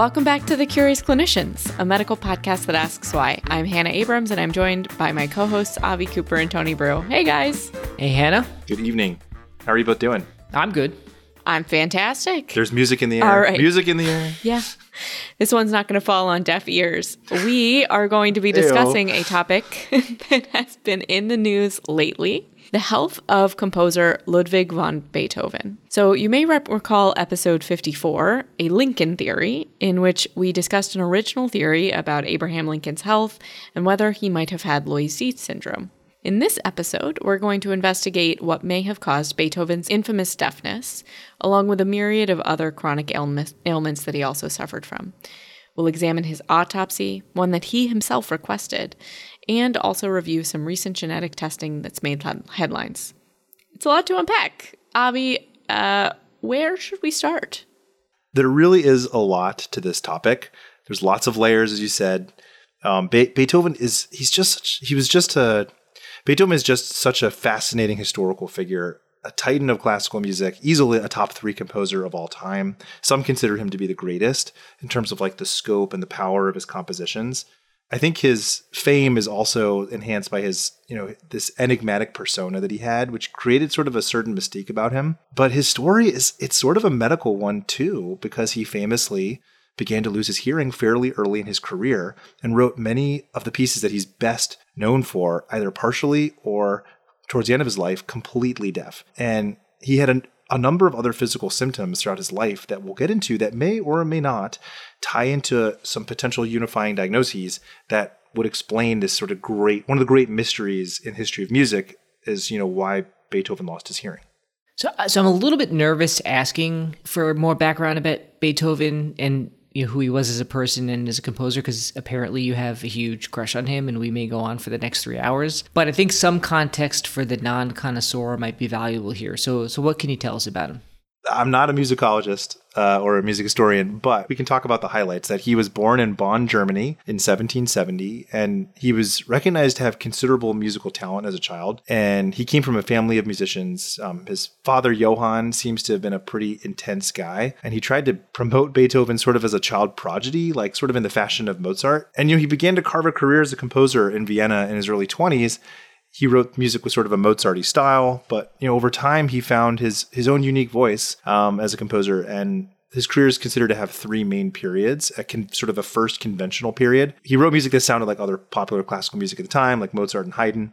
Welcome back to The Curious Clinicians, a medical podcast that asks why. I'm Hannah Abrams, and I'm joined by my co hosts, Avi Cooper and Tony Breu. Hey, guys. Hey, Hannah. Good evening. How are you both doing? I'm good. I'm fantastic. There's music in the air. All right. Music in the air. Yeah. This one's not going to fall on deaf ears. We are going to be discussing a topic that has been in the news lately the health of composer Ludwig van Beethoven. So, you may rep- recall episode 54, A Lincoln Theory, in which we discussed an original theory about Abraham Lincoln's health and whether he might have had Loeys-Dietz syndrome. In this episode, we're going to investigate what may have caused Beethoven's infamous deafness, along with a myriad of other chronic ailments that he also suffered from. We'll examine his autopsy, one that he himself requested, and also review some recent genetic testing that's made headlines. It's a lot to unpack. Avi, uh, where should we start? There really is a lot to this topic. There's lots of layers, as you said. Um, Be- Beethoven is, he's just, he was just a, Beethoven is just such a fascinating historical figure, a titan of classical music, easily a top three composer of all time. Some consider him to be the greatest in terms of like the scope and the power of his compositions. I think his fame is also enhanced by his, you know, this enigmatic persona that he had, which created sort of a certain mystique about him. But his story is it's sort of a medical one too, because he famously began to lose his hearing fairly early in his career and wrote many of the pieces that he's best known for, either partially or towards the end of his life, completely deaf. And he had an a number of other physical symptoms throughout his life that we'll get into that may or may not tie into some potential unifying diagnoses that would explain this sort of great one of the great mysteries in history of music is you know why Beethoven lost his hearing. So, uh, so I'm a little bit nervous asking for more background about Beethoven and you know, who he was as a person and as a composer because apparently you have a huge crush on him and we may go on for the next three hours. But i think some context for the non-connoisseur might be valuable here. So so what can you tell us about him I'm not a musicologist uh, or a music historian, but we can talk about the highlights that he was born in Bonn, Germany in 1770, and he was recognized to have considerable musical talent as a child. And he came from a family of musicians. Um, his father, Johann, seems to have been a pretty intense guy, and he tried to promote Beethoven sort of as a child prodigy, like sort of in the fashion of Mozart. And, you know, he began to carve a career as a composer in Vienna in his early 20s he wrote music with sort of a Mozarty style, but you know over time he found his his own unique voice um, as a composer, and his career is considered to have three main periods. A con- sort of a first conventional period. He wrote music that sounded like other popular classical music at the time, like Mozart and Haydn.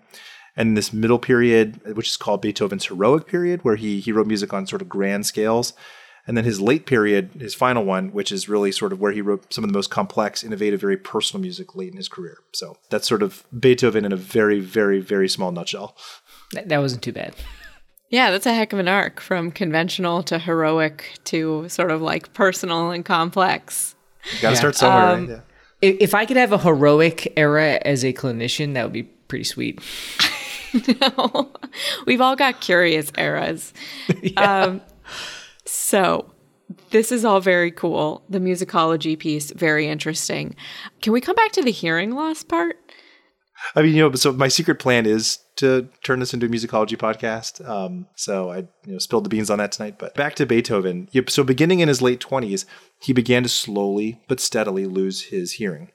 And this middle period, which is called Beethoven's heroic period, where he he wrote music on sort of grand scales. And then his late period, his final one, which is really sort of where he wrote some of the most complex, innovative, very personal music late in his career. So that's sort of Beethoven in a very, very, very small nutshell. That, that wasn't too bad. Yeah, that's a heck of an arc from conventional to heroic to sort of like personal and complex. You got to yeah. start somewhere. Um, right? yeah. If I could have a heroic era as a clinician, that would be pretty sweet. no, we've all got curious eras. yeah. Um, so, this is all very cool. The musicology piece, very interesting. Can we come back to the hearing loss part? I mean, you know, so my secret plan is to turn this into a musicology podcast. Um, so I, you know, spilled the beans on that tonight. But back to Beethoven. So beginning in his late twenties, he began to slowly but steadily lose his hearing.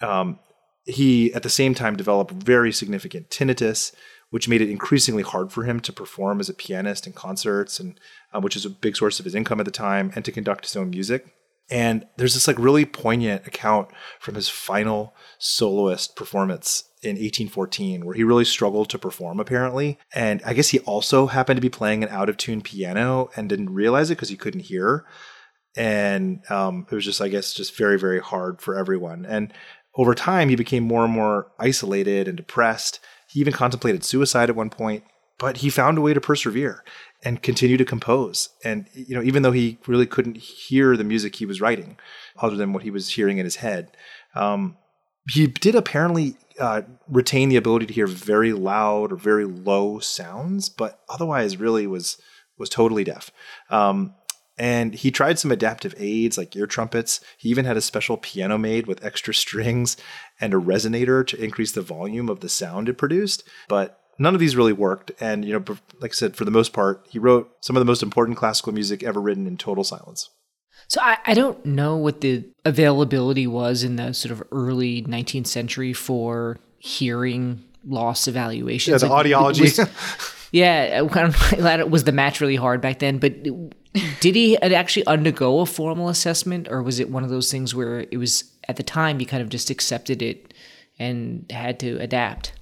Um, he, at the same time, developed very significant tinnitus which made it increasingly hard for him to perform as a pianist in concerts, and uh, which is a big source of his income at the time, and to conduct his own music. And there's this like really poignant account from his final soloist performance in 1814 where he really struggled to perform apparently. And I guess he also happened to be playing an out of tune piano and didn't realize it because he couldn't hear. And um, it was just, I guess, just very, very hard for everyone. And over time, he became more and more isolated and depressed. He even contemplated suicide at one point, but he found a way to persevere and continue to compose. And you know, even though he really couldn't hear the music he was writing, other than what he was hearing in his head, um, he did apparently uh, retain the ability to hear very loud or very low sounds, but otherwise, really was was totally deaf. Um, and he tried some adaptive aids like ear trumpets. He even had a special piano made with extra strings and a resonator to increase the volume of the sound it produced. But none of these really worked. And, you know, like I said, for the most part, he wrote some of the most important classical music ever written in total silence. So I, I don't know what the availability was in the sort of early 19th century for hearing loss evaluations. Yeah, the Like, audiology. was- yeah, uh, was the match really hard back then? But did he actually undergo a formal assessment, or was it one of those things where it was at the time you kind of just accepted it and had to adapt?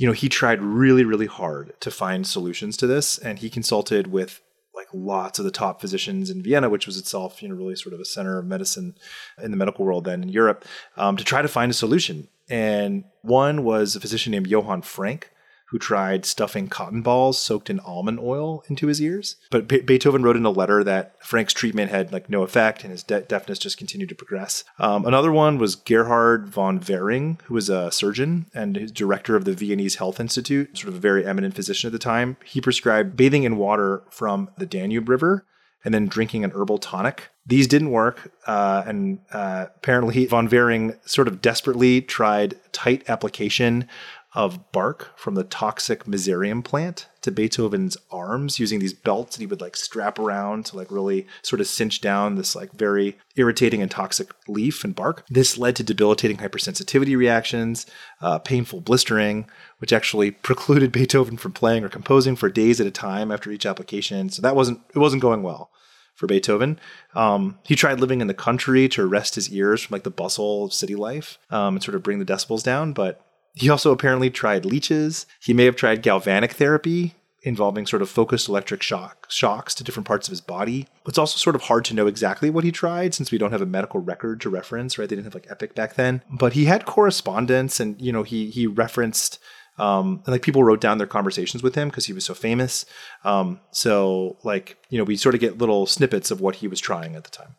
you know, he tried really, really hard to find solutions to this, and he consulted with like lots of the top physicians in Vienna, which was itself, you know, really sort of a center of medicine in the medical world then in Europe, um, to try to find a solution. And one was a physician named Johann Frank, who tried stuffing cotton balls soaked in almond oil into his ears. But Be- Beethoven wrote in a letter that Frank's treatment had like no effect and his de- deafness just continued to progress. Um, another one was Gerhard von Vering, who was a surgeon and director of the Viennese Health Institute, sort of a very eminent physician at the time. He prescribed bathing in water from the Danube River and then drinking an herbal tonic. These didn't work, uh, and uh, apparently von Vering sort of desperately tried tight application of bark from the toxic mezereum plant to Beethoven's arms using these belts that he would like strap around to like really sort of cinch down this like very irritating and toxic leaf and bark. This led to debilitating hypersensitivity reactions, uh, painful blistering, which actually precluded Beethoven from playing or composing for days at a time after each application. So that wasn't it wasn't going well for Beethoven. Um, he tried living in the country to rest his ears from like the bustle of city life um, and sort of bring the decibels down, but he also apparently tried leeches. He may have tried galvanic therapy involving sort of focused electric shock shocks to different parts of his body. It's also sort of hard to know exactly what he tried since we don't have a medical record to reference, right? They didn't have like Epic back then. But he had correspondence and you know he he referenced um, and like people wrote down their conversations with him because he was so famous. Um, so like you know we sort of get little snippets of what he was trying at the time.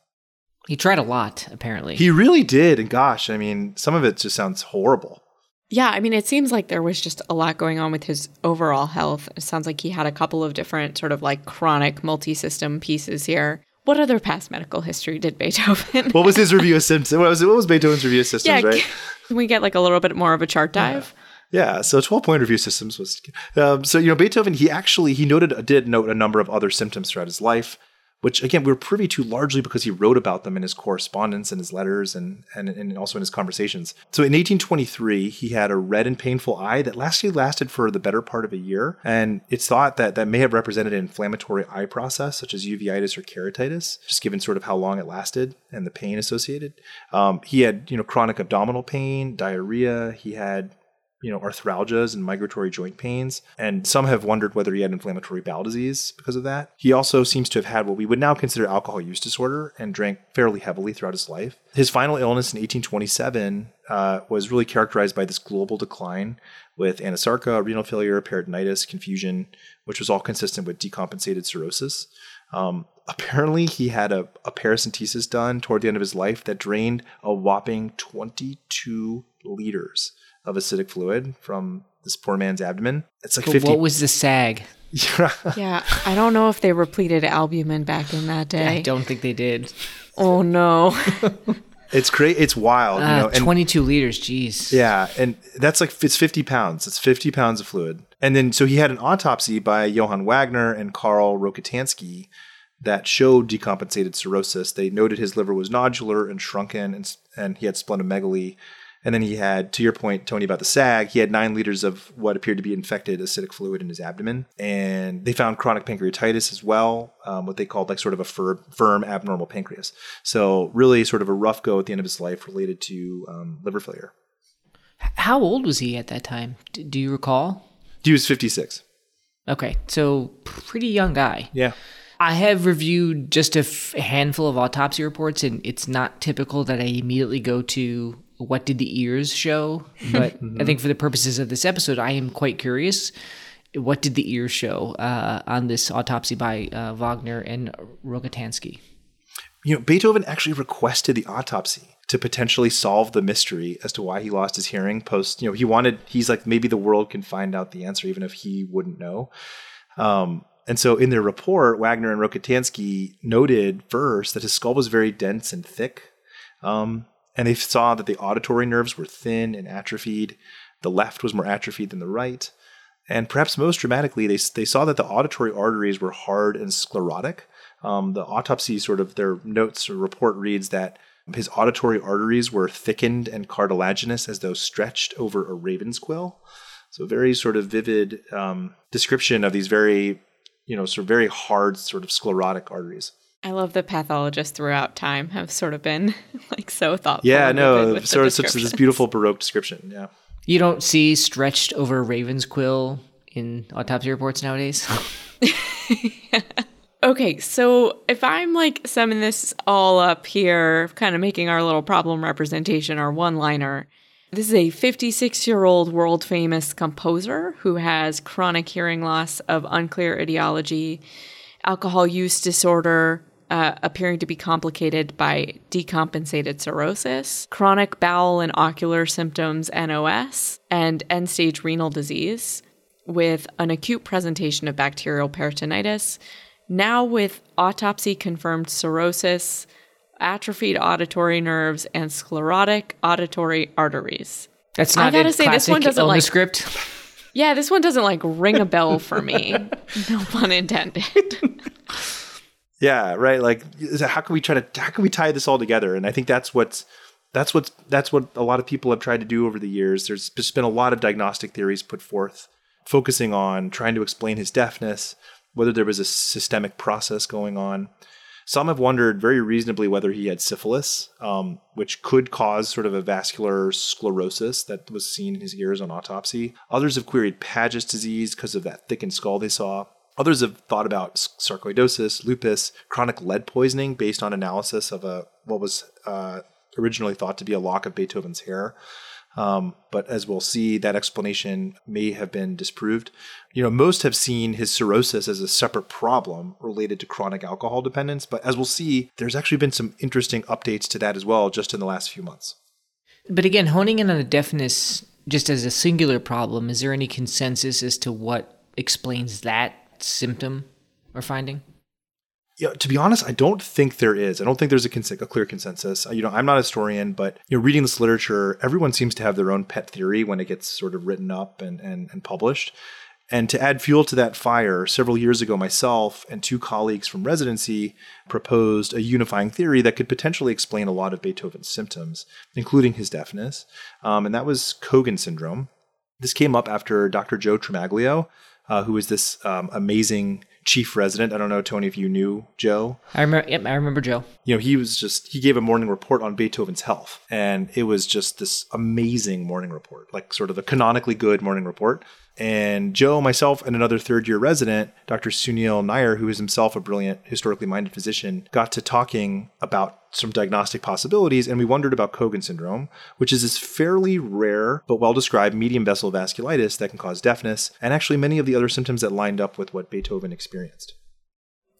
He tried a lot, apparently. He really did, and gosh, I mean, some of it just sounds horrible. Yeah, I mean, it seems like there was just a lot going on with his overall health. It sounds like he had a couple of different sort of like chronic multi system pieces here. What other past medical history did Beethoven? What was his review of symptoms? What was, what was Beethoven's review of systems, yeah, right? can we get like a little bit more of a chart dive? Yeah, so 12 point review systems was um, so you know Beethoven he actually he noted did note a number of other symptoms throughout his life which again we were privy to largely because he wrote about them in his correspondence and his letters and, and and also in his conversations. So in 1823 he had a red and painful eye that lasted lasted for the better part of a year and it's thought that that may have represented an inflammatory eye process such as uveitis or keratitis just given sort of how long it lasted and the pain associated. Um, he had you know chronic abdominal pain, diarrhea, he had you know, arthralgias and migratory joint pains. And some have wondered whether he had inflammatory bowel disease because of that. He also seems to have had what we would now consider alcohol use disorder and drank fairly heavily throughout his life. His final illness in 1827 uh, was really characterized by this global decline with anasarca, renal failure, peritonitis, confusion, which was all consistent with decompensated cirrhosis. Um, apparently, he had a, a paracentesis done toward the end of his life that drained a whopping 22 liters of ascitic fluid from this poor man's abdomen. It's like But 50. what was the SAAG? Yeah, I don't know if they repleted albumin back in that day. I don't think they did. Oh no. it's great. It's wild, you Ah, know. And 22 liters, jeez. yeah, and that's like it's 50 pounds. It's 50 pounds of fluid. And then so he had an autopsy by Johann Wagner and Karl Rokitansky that showed decompensated cirrhosis. They noted his liver was nodular and shrunken, and and he had splenomegaly. And then he had, to your point, Tony, about the SAAG, he had nine liters of what appeared to be infected ascitic fluid in his abdomen. And they found chronic pancreatitis as well, um, what they called like sort of a fir- firm abnormal pancreas. So, really, sort of a rough go at the end of his life related to um, liver failure. How old was he at that time? D- do you recall? He was 56. Okay, so pretty young guy. Yeah. I have reviewed just a f- handful of autopsy reports, and it's not typical that I immediately go to what did the ears show. But I think for the purposes of this episode, I am quite curious. What did the ears show uh, on this autopsy by uh, Wagner and Rokitansky? You know, Beethoven actually requested the autopsy to potentially solve the mystery as to why he lost his hearing post. You know, he wanted, he's like, maybe the world can find out the answer, even if he wouldn't know. Um, and so in their report, Wagner and Rokitansky noted first that his skull was very dense and thick. Um, and they saw that the auditory nerves were thin and atrophied. The left was more atrophied than the right. And perhaps most dramatically, they, they saw that the auditory arteries were hard and sclerotic, Um, the autopsy sort of their notes or report reads that his auditory arteries were thickened and cartilaginous as though stretched over a raven's quill. So very sort of vivid um, description of these very, you know, sort of very hard sort of sclerotic arteries. I love the pathologists throughout time have sort of been like so thoughtful. Yeah, and no, vivid sort of such this beautiful baroque description. Yeah. You don't see stretched over raven's quill in autopsy reports nowadays. Okay, so if I'm like summing this all up here, kind of making our little problem representation our one liner, this is a 56 year old world famous composer who has chronic hearing loss of unclear etiology, alcohol use disorder. Uh, appearing to be complicated by decompensated cirrhosis, chronic bowel and ocular symptoms, NOS, and end stage renal disease, with an acute presentation of bacterial peritonitis, now with autopsy confirmed cirrhosis, atrophied auditory nerves, and sclerotic auditory arteries. That's not I gotta say, this one doesn't, like- script. Yeah, this one doesn't like ring a bell for me. no pun intended. Yeah, right. Like, how can we try to how can we tie this all together? And I think that's what's that's what's that's what a lot of people have tried to do over the years. There's just been a lot of diagnostic theories put forth, focusing on trying to explain his deafness, whether there was a systemic process going on. Some have wondered very reasonably whether he had syphilis, um, which could cause sort of a vascular sclerosis that was seen in his ears on autopsy. Others have queried Paget's disease because of that thickened skull they saw. Others have thought about sarcoidosis, lupus, chronic lead poisoning based on analysis of a what was uh, originally thought to be a lock of Beethoven's hair. Um, but as we'll see, that explanation may have been disproved. You know, most have seen his cirrhosis as a separate problem related to chronic alcohol dependence. But as we'll see, there's actually been some interesting updates to that as well, just in the last few months. But again, honing in on the deafness just as a singular problem, is there any consensus as to what explains that symptom or finding? Yeah, to be honest, I don't think there is. I don't think there's a, cons- a clear consensus. Uh, You know, I'm not a historian, but you know, reading this literature, everyone seems to have their own pet theory when it gets sort of written up and, and, and published. And to add fuel to that fire, several years ago, myself and two colleagues from residency proposed a unifying theory that could potentially explain a lot of Beethoven's symptoms, including his deafness. Um, and that was Cogan syndrome. This came up after Dr. Joe Tremaglio, uh, who was this um, amazing chief resident. I don't know, Tony, if you knew Joe I remember. Yep, I remember Joe. you know, he was just, he gave a morning report on Beethoven's health. And it was just this amazing morning report, like sort of a canonically good morning report. And Joe, myself, and another third year resident, Dr. Sunil Nair, who is himself a brilliant, historically minded physician, got to talking about some diagnostic possibilities. And we wondered about Cogan syndrome, which is this fairly rare but well described medium vessel vasculitis that can cause deafness, and actually many of the other symptoms that lined up with what Beethoven experienced.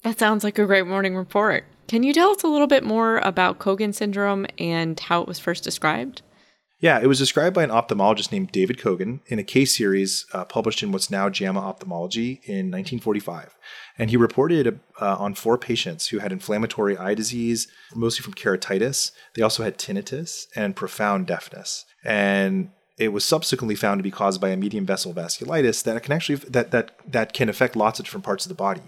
That sounds like a great morning report. Can you tell us a little bit more about Cogan syndrome and how it was first described? Yeah, it was described by an ophthalmologist named David Cogan in a case series uh, published in what's now JAMA Ophthalmology in 1945. And he reported uh, on four patients who had inflammatory eye disease, mostly from keratitis. They also had tinnitus and profound deafness. And it was subsequently found to be caused by a medium vessel vasculitis that can actually that that that can affect lots of different parts of the body.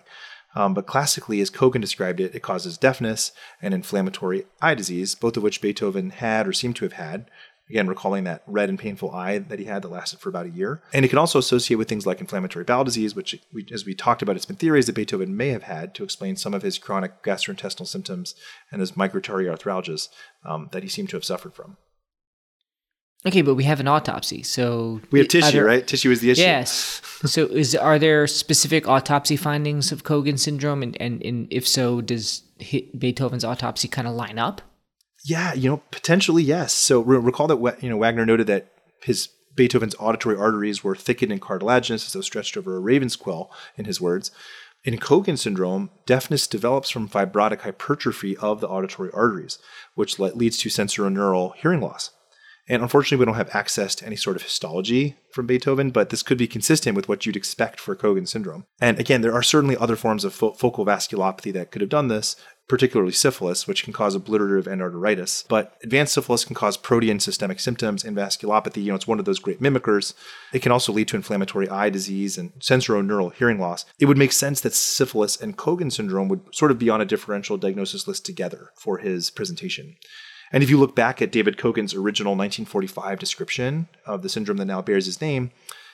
Um, but classically, as Cogan described it, it causes deafness and inflammatory eye disease, both of which Beethoven had or seemed to have had. Again, recalling that red and painful eye that he had that lasted for about a year. And it can also associate with things like inflammatory bowel disease, which, we, as we talked about, it's been theories that Beethoven may have had to explain some of his chronic gastrointestinal symptoms and his migratory arthralgias um, that he seemed to have suffered from. Okay, but we have an autopsy, so We have tissue, there- right? Tissue is the issue. Yes. so, is are there specific autopsy findings of Cogan syndrome, and and, and if so, does Beethoven's autopsy kind of line up? Yeah, you know, potentially yes. So re- recall that you know Wagner noted that his Beethoven's auditory arteries were thickened and cartilaginous as though stretched over a raven's quill, in his words. In Cogan syndrome, deafness develops from fibrotic hypertrophy of the auditory arteries, which le- leads to sensorineural hearing loss. And unfortunately, we don't have access to any sort of histology from Beethoven, but this could be consistent with what you'd expect for Cogan syndrome. And again, there are certainly other forms of fo- focal vasculopathy that could have done this, particularly syphilis, which can cause obliterative endarteritis. But advanced syphilis can cause protean systemic symptoms and vasculopathy. You know, it's one of those great mimickers. It can also lead to inflammatory eye disease and sensorineural hearing loss. It would make sense that syphilis and Cogan syndrome would sort of be on a differential diagnosis list together for his presentation. And if you look back at David Cogan's original 1945 description of the syndrome that now bears his name,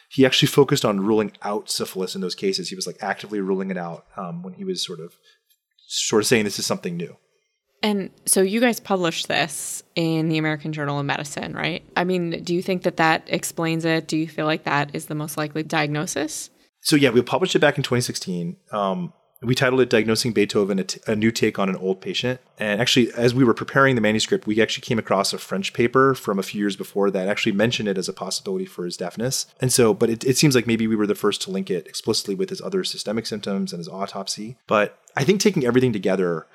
he actually focused on ruling out syphilis in those cases. He was like actively ruling it out um, when he was sort of sort of saying this is something new. And so you guys published this in the American Journal of Medicine, right? I mean, do you think that that explains it? Do you feel like that is the most likely diagnosis? So yeah, we published it back in 2016. Um, we titled it Diagnosing Beethoven, a, t- a New Take on an Old Patient. And actually, as we were preparing the manuscript, we actually came across a French paper from a few years before that actually mentioned it as a possibility for his deafness. And so, but it, it seems like maybe we were the first to link it explicitly with his other systemic symptoms and his autopsy. But I think taking everything together,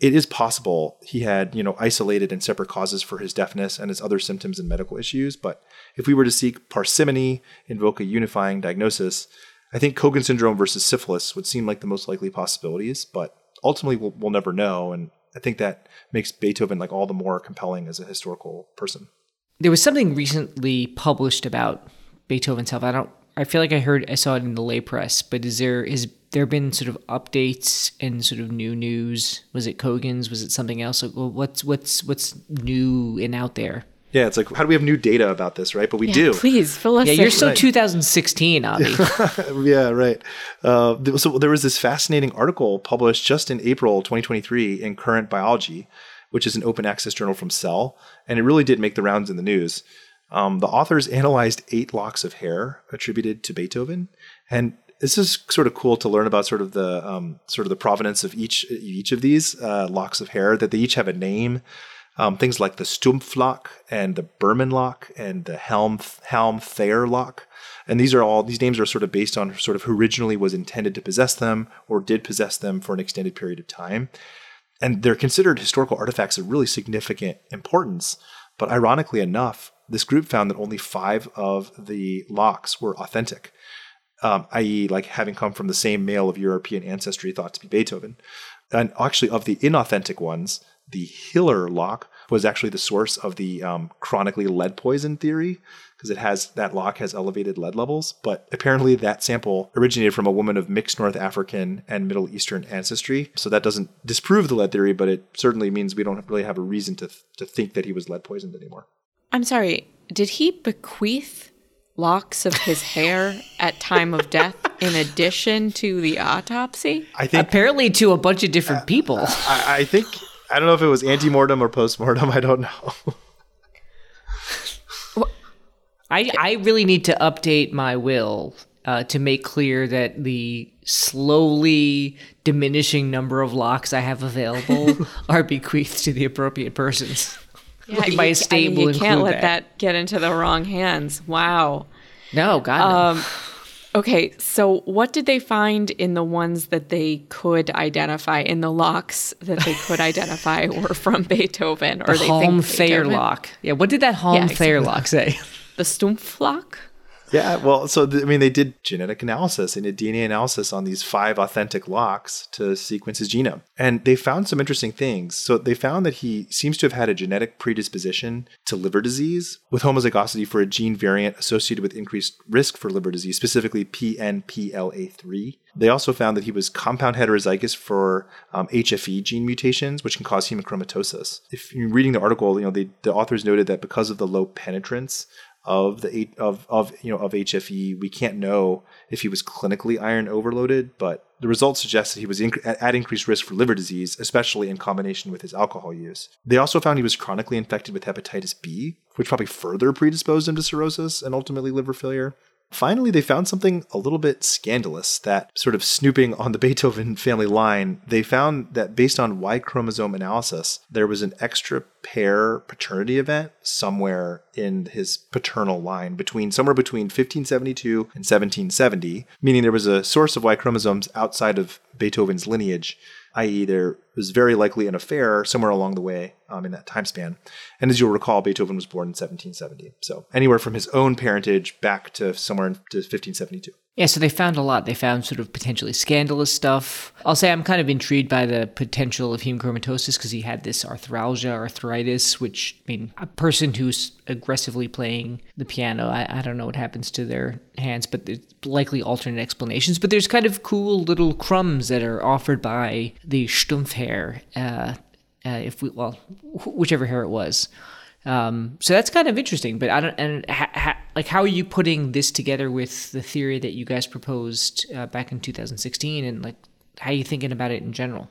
it is possible he had, you know, isolated and separate causes for his deafness and his other symptoms and medical issues. But if we were to seek parsimony, invoke a unifying diagnosis, I think Cogan syndrome versus syphilis would seem like the most likely possibilities, but ultimately we'll, we'll never know. And I think that makes Beethoven like all the more compelling as a historical person. There was something recently published about Beethoven's health. I don't. I feel like I heard I saw it in the lay press, but is there is there been sort of updates and sort of new news? Was it Cogan's? Was it something else? What's what's what's new and out there? Yeah, it's like how do we have new data about this, right? But we yeah, do. Please fill us. Yeah, in. you're still 2016, Avi. yeah, right. Uh, so there was this fascinating article published just in April 2023 in Current Biology, which is an open access journal from Cell, and it really did make the rounds in the news. Um, the authors analyzed eight locks of hair attributed to Beethoven, and this is sort of cool to learn about sort of the um, sort of the provenance of each each of these uh, locks of hair. That they each have a name. Um, things like the Stumpflock and the Bermann lock and the Helm Helm Thayer lock. And these are all these names are sort of based on sort of who originally was intended to possess them or did possess them for an extended period of time. And they're considered historical artifacts of really significant importance. But ironically enough, this group found that only five of the locks were authentic, um, i.e., like having come from the same male of European ancestry thought to be Beethoven. And actually, of the inauthentic ones, the Hiller lock was actually the source of the um, chronically lead poison theory because it has that lock has elevated lead levels. But apparently, that sample originated from a woman of mixed North African and Middle Eastern ancestry. So that doesn't disprove the lead theory, but it certainly means we don't really have a reason to th- to think that he was lead poisoned anymore. I'm sorry. Did he bequeath locks of his hair at time of death in addition to the autopsy? I think apparently to a bunch of different people. I, I think I don't know if it was ante-mortem or post-mortem. I don't know. I, I really need to update my will uh, to make clear that the slowly diminishing number of locks I have available are bequeathed to the appropriate persons. Yeah, like my estate I mean, you can't let that. that. get into the wrong hands. Wow. No, God. No. Okay, so what did they find in the ones that they could identify in the locks that they could identify were from Beethoven or the they Halm Thayer lock? Yeah, what did that Halm yeah, Thayer lock say? The Stumpflock? Yeah, well, so th- I mean, they did genetic analysis and did DNA analysis on these five authentic locks to sequence his genome, and they found some interesting things. So they found that he seems to have had a genetic predisposition to liver disease with homozygosity for a gene variant associated with increased risk for liver disease, specifically PNPLA3. They also found that he was compound heterozygous for um, HFE gene mutations, which can cause hemochromatosis. If you're reading the article, you know they, the authors noted that because of the low penetrance of the of of you know of HFE. We can't know if he was clinically iron overloaded, but the results suggest that he was inc- at increased risk for liver disease, especially in combination with his alcohol use. They also found he was chronically infected with hepatitis B, which probably further predisposed him to cirrhosis and ultimately liver failure. Finally, they found something a little bit scandalous that sort of snooping on the Beethoven family line, they found that based on Y chromosome analysis, there was an extra pair paternity event somewhere in his paternal line between somewhere between 1572 and 1770, meaning there was a source of Y chromosomes outside of Beethoven's lineage, i.e., there was very likely an affair somewhere along the way um, in that time span. And as you'll recall, Beethoven was born in 1770. So anywhere from his own parentage back to somewhere to 1572. Yeah, so they found a lot. They found sort of potentially scandalous stuff. I'll say I'm kind of intrigued by the potential of hemochromatosis because he had this arthralgia, arthritis, which, I mean, a person who's aggressively playing the piano, I, I don't know what happens to their hands, but there's likely alternate explanations. But there's kind of cool little crumbs that are offered by the Stumpfherr, uh, uh, if we, well, wh- whichever hair it was. Um, so that's kind of interesting, but I don't, and ha, ha, like, how are you putting this together with the theory that you guys proposed uh, back in 2016, and like, how are you thinking about it in general?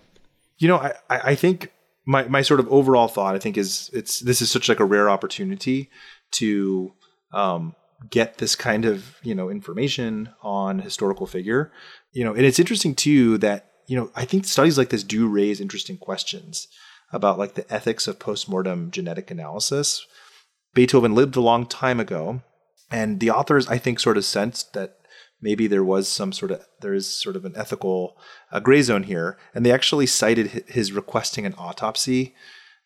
You know, I, I think my, my sort of overall thought, I think, is it's this is such like a rare opportunity to um, get this kind of you know information on historical figure. You know, and it's interesting too that you know I think studies like this do raise interesting questions about like the ethics of postmortem genetic analysis. Beethoven lived a long time ago, and the authors I think sort of sensed that maybe there was some sort of there is sort of an ethical uh, gray zone here, and they actually cited his requesting an autopsy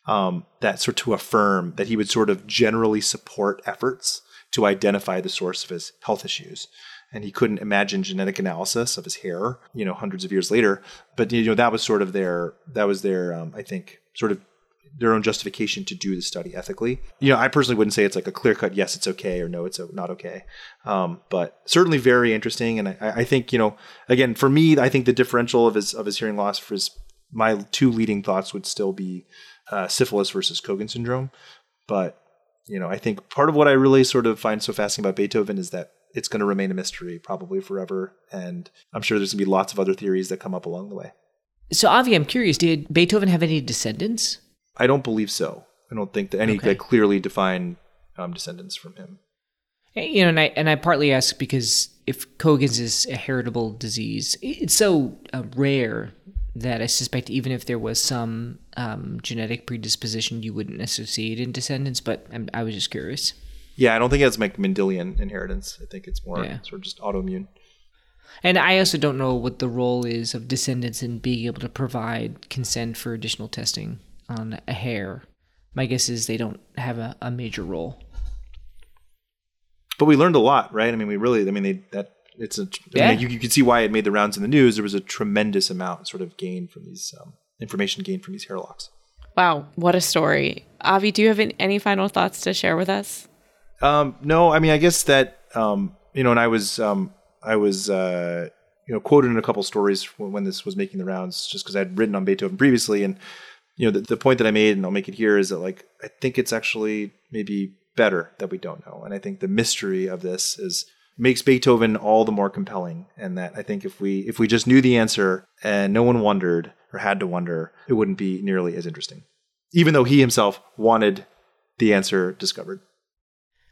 um, that sort to affirm that he would sort of generally support efforts to identify the source of his health issues and he couldn't imagine genetic analysis of his hair, you know, hundreds of years later. But you know, that was sort of their that was their um, I think sort of their own justification to do the study ethically. You know, I personally wouldn't say it's like a clear cut yes, it's okay or no, it's not okay. Um, but certainly very interesting, and I, I think you know, again, for me, I think the differential of his of his hearing loss for his my two leading thoughts would still be uh, syphilis versus Cogan syndrome, but you know, I think part of what I really sort of find so fascinating about Beethoven is that it's going to remain a mystery probably forever. And I'm sure there's going to be lots of other theories that come up along the way. So, Avi, I'm curious, did Beethoven have any descendants? I don't believe so. I don't think that any Okay. clearly defined um, descendants from him. You know, and I and I partly ask because if Cogan's is a heritable disease, it's so uh, rare that I suspect even if there was some um, genetic predisposition, you wouldn't associate in descendants. But I'm, I was just curious. Yeah, I don't think it has like Mendelian inheritance. I think it's more Yeah. sort of just autoimmune. And I also don't know what the role is of descendants in being able to provide consent for additional testing on a hair. My guess is they don't have a, a major role. But we learned a lot, right? I mean, we really, I mean, they, that it's a, I Yeah. mean, you, you can see why it made the rounds in the news. There was a tremendous amount sort of gained from these um, information gained from these hair locks. Wow, what a story. Avi, do you have any- any final thoughts to share with us? Um, no, I mean, I guess that um, you know, and I was um, I was uh, you know quoted in a couple stories when, when this was making the rounds, just because I'd written on Beethoven previously, and you know, the, the point that I made, and I'll make it here, is that like I think it's actually maybe better that we don't know, and I think the mystery of this is makes Beethoven all the more compelling, and that I think if we if we just knew the answer and no one wondered or had to wonder, it wouldn't be nearly as interesting, even though he himself wanted the answer discovered.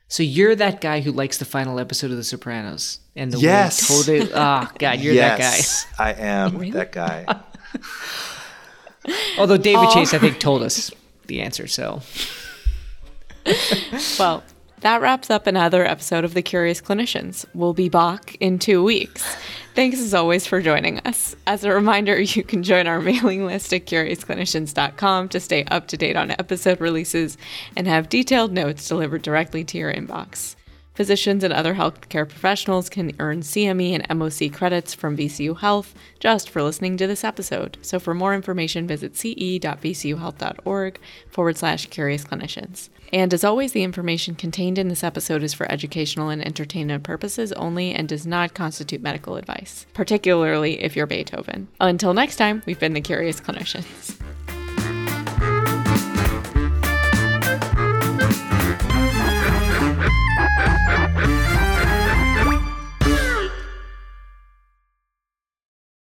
So you're that guy who likes the final episode of The Sopranos, and the Yes. way totally. Oh God, you're that guy. yes, I am that guy. Although David oh. Chase, I think, told us the answer. So Well, that wraps up another episode of The Curious Clinicians. We'll be back in two weeks. Thanks as always for joining us. As a reminder, you can join our mailing list at curiousclinicians.com to stay up to date on episode releases and have detailed notes delivered directly to your inbox. Physicians and other healthcare professionals can earn CME and MOC credits from VCU Health just for listening to this episode. So for more information, visit ce.vcuhealth.org forward slash curious clinicians. And as always, the information contained in this episode is for educational and entertainment purposes only and does not constitute medical advice, particularly if you're Beethoven. Until next time, we've been the Curious Clinicians.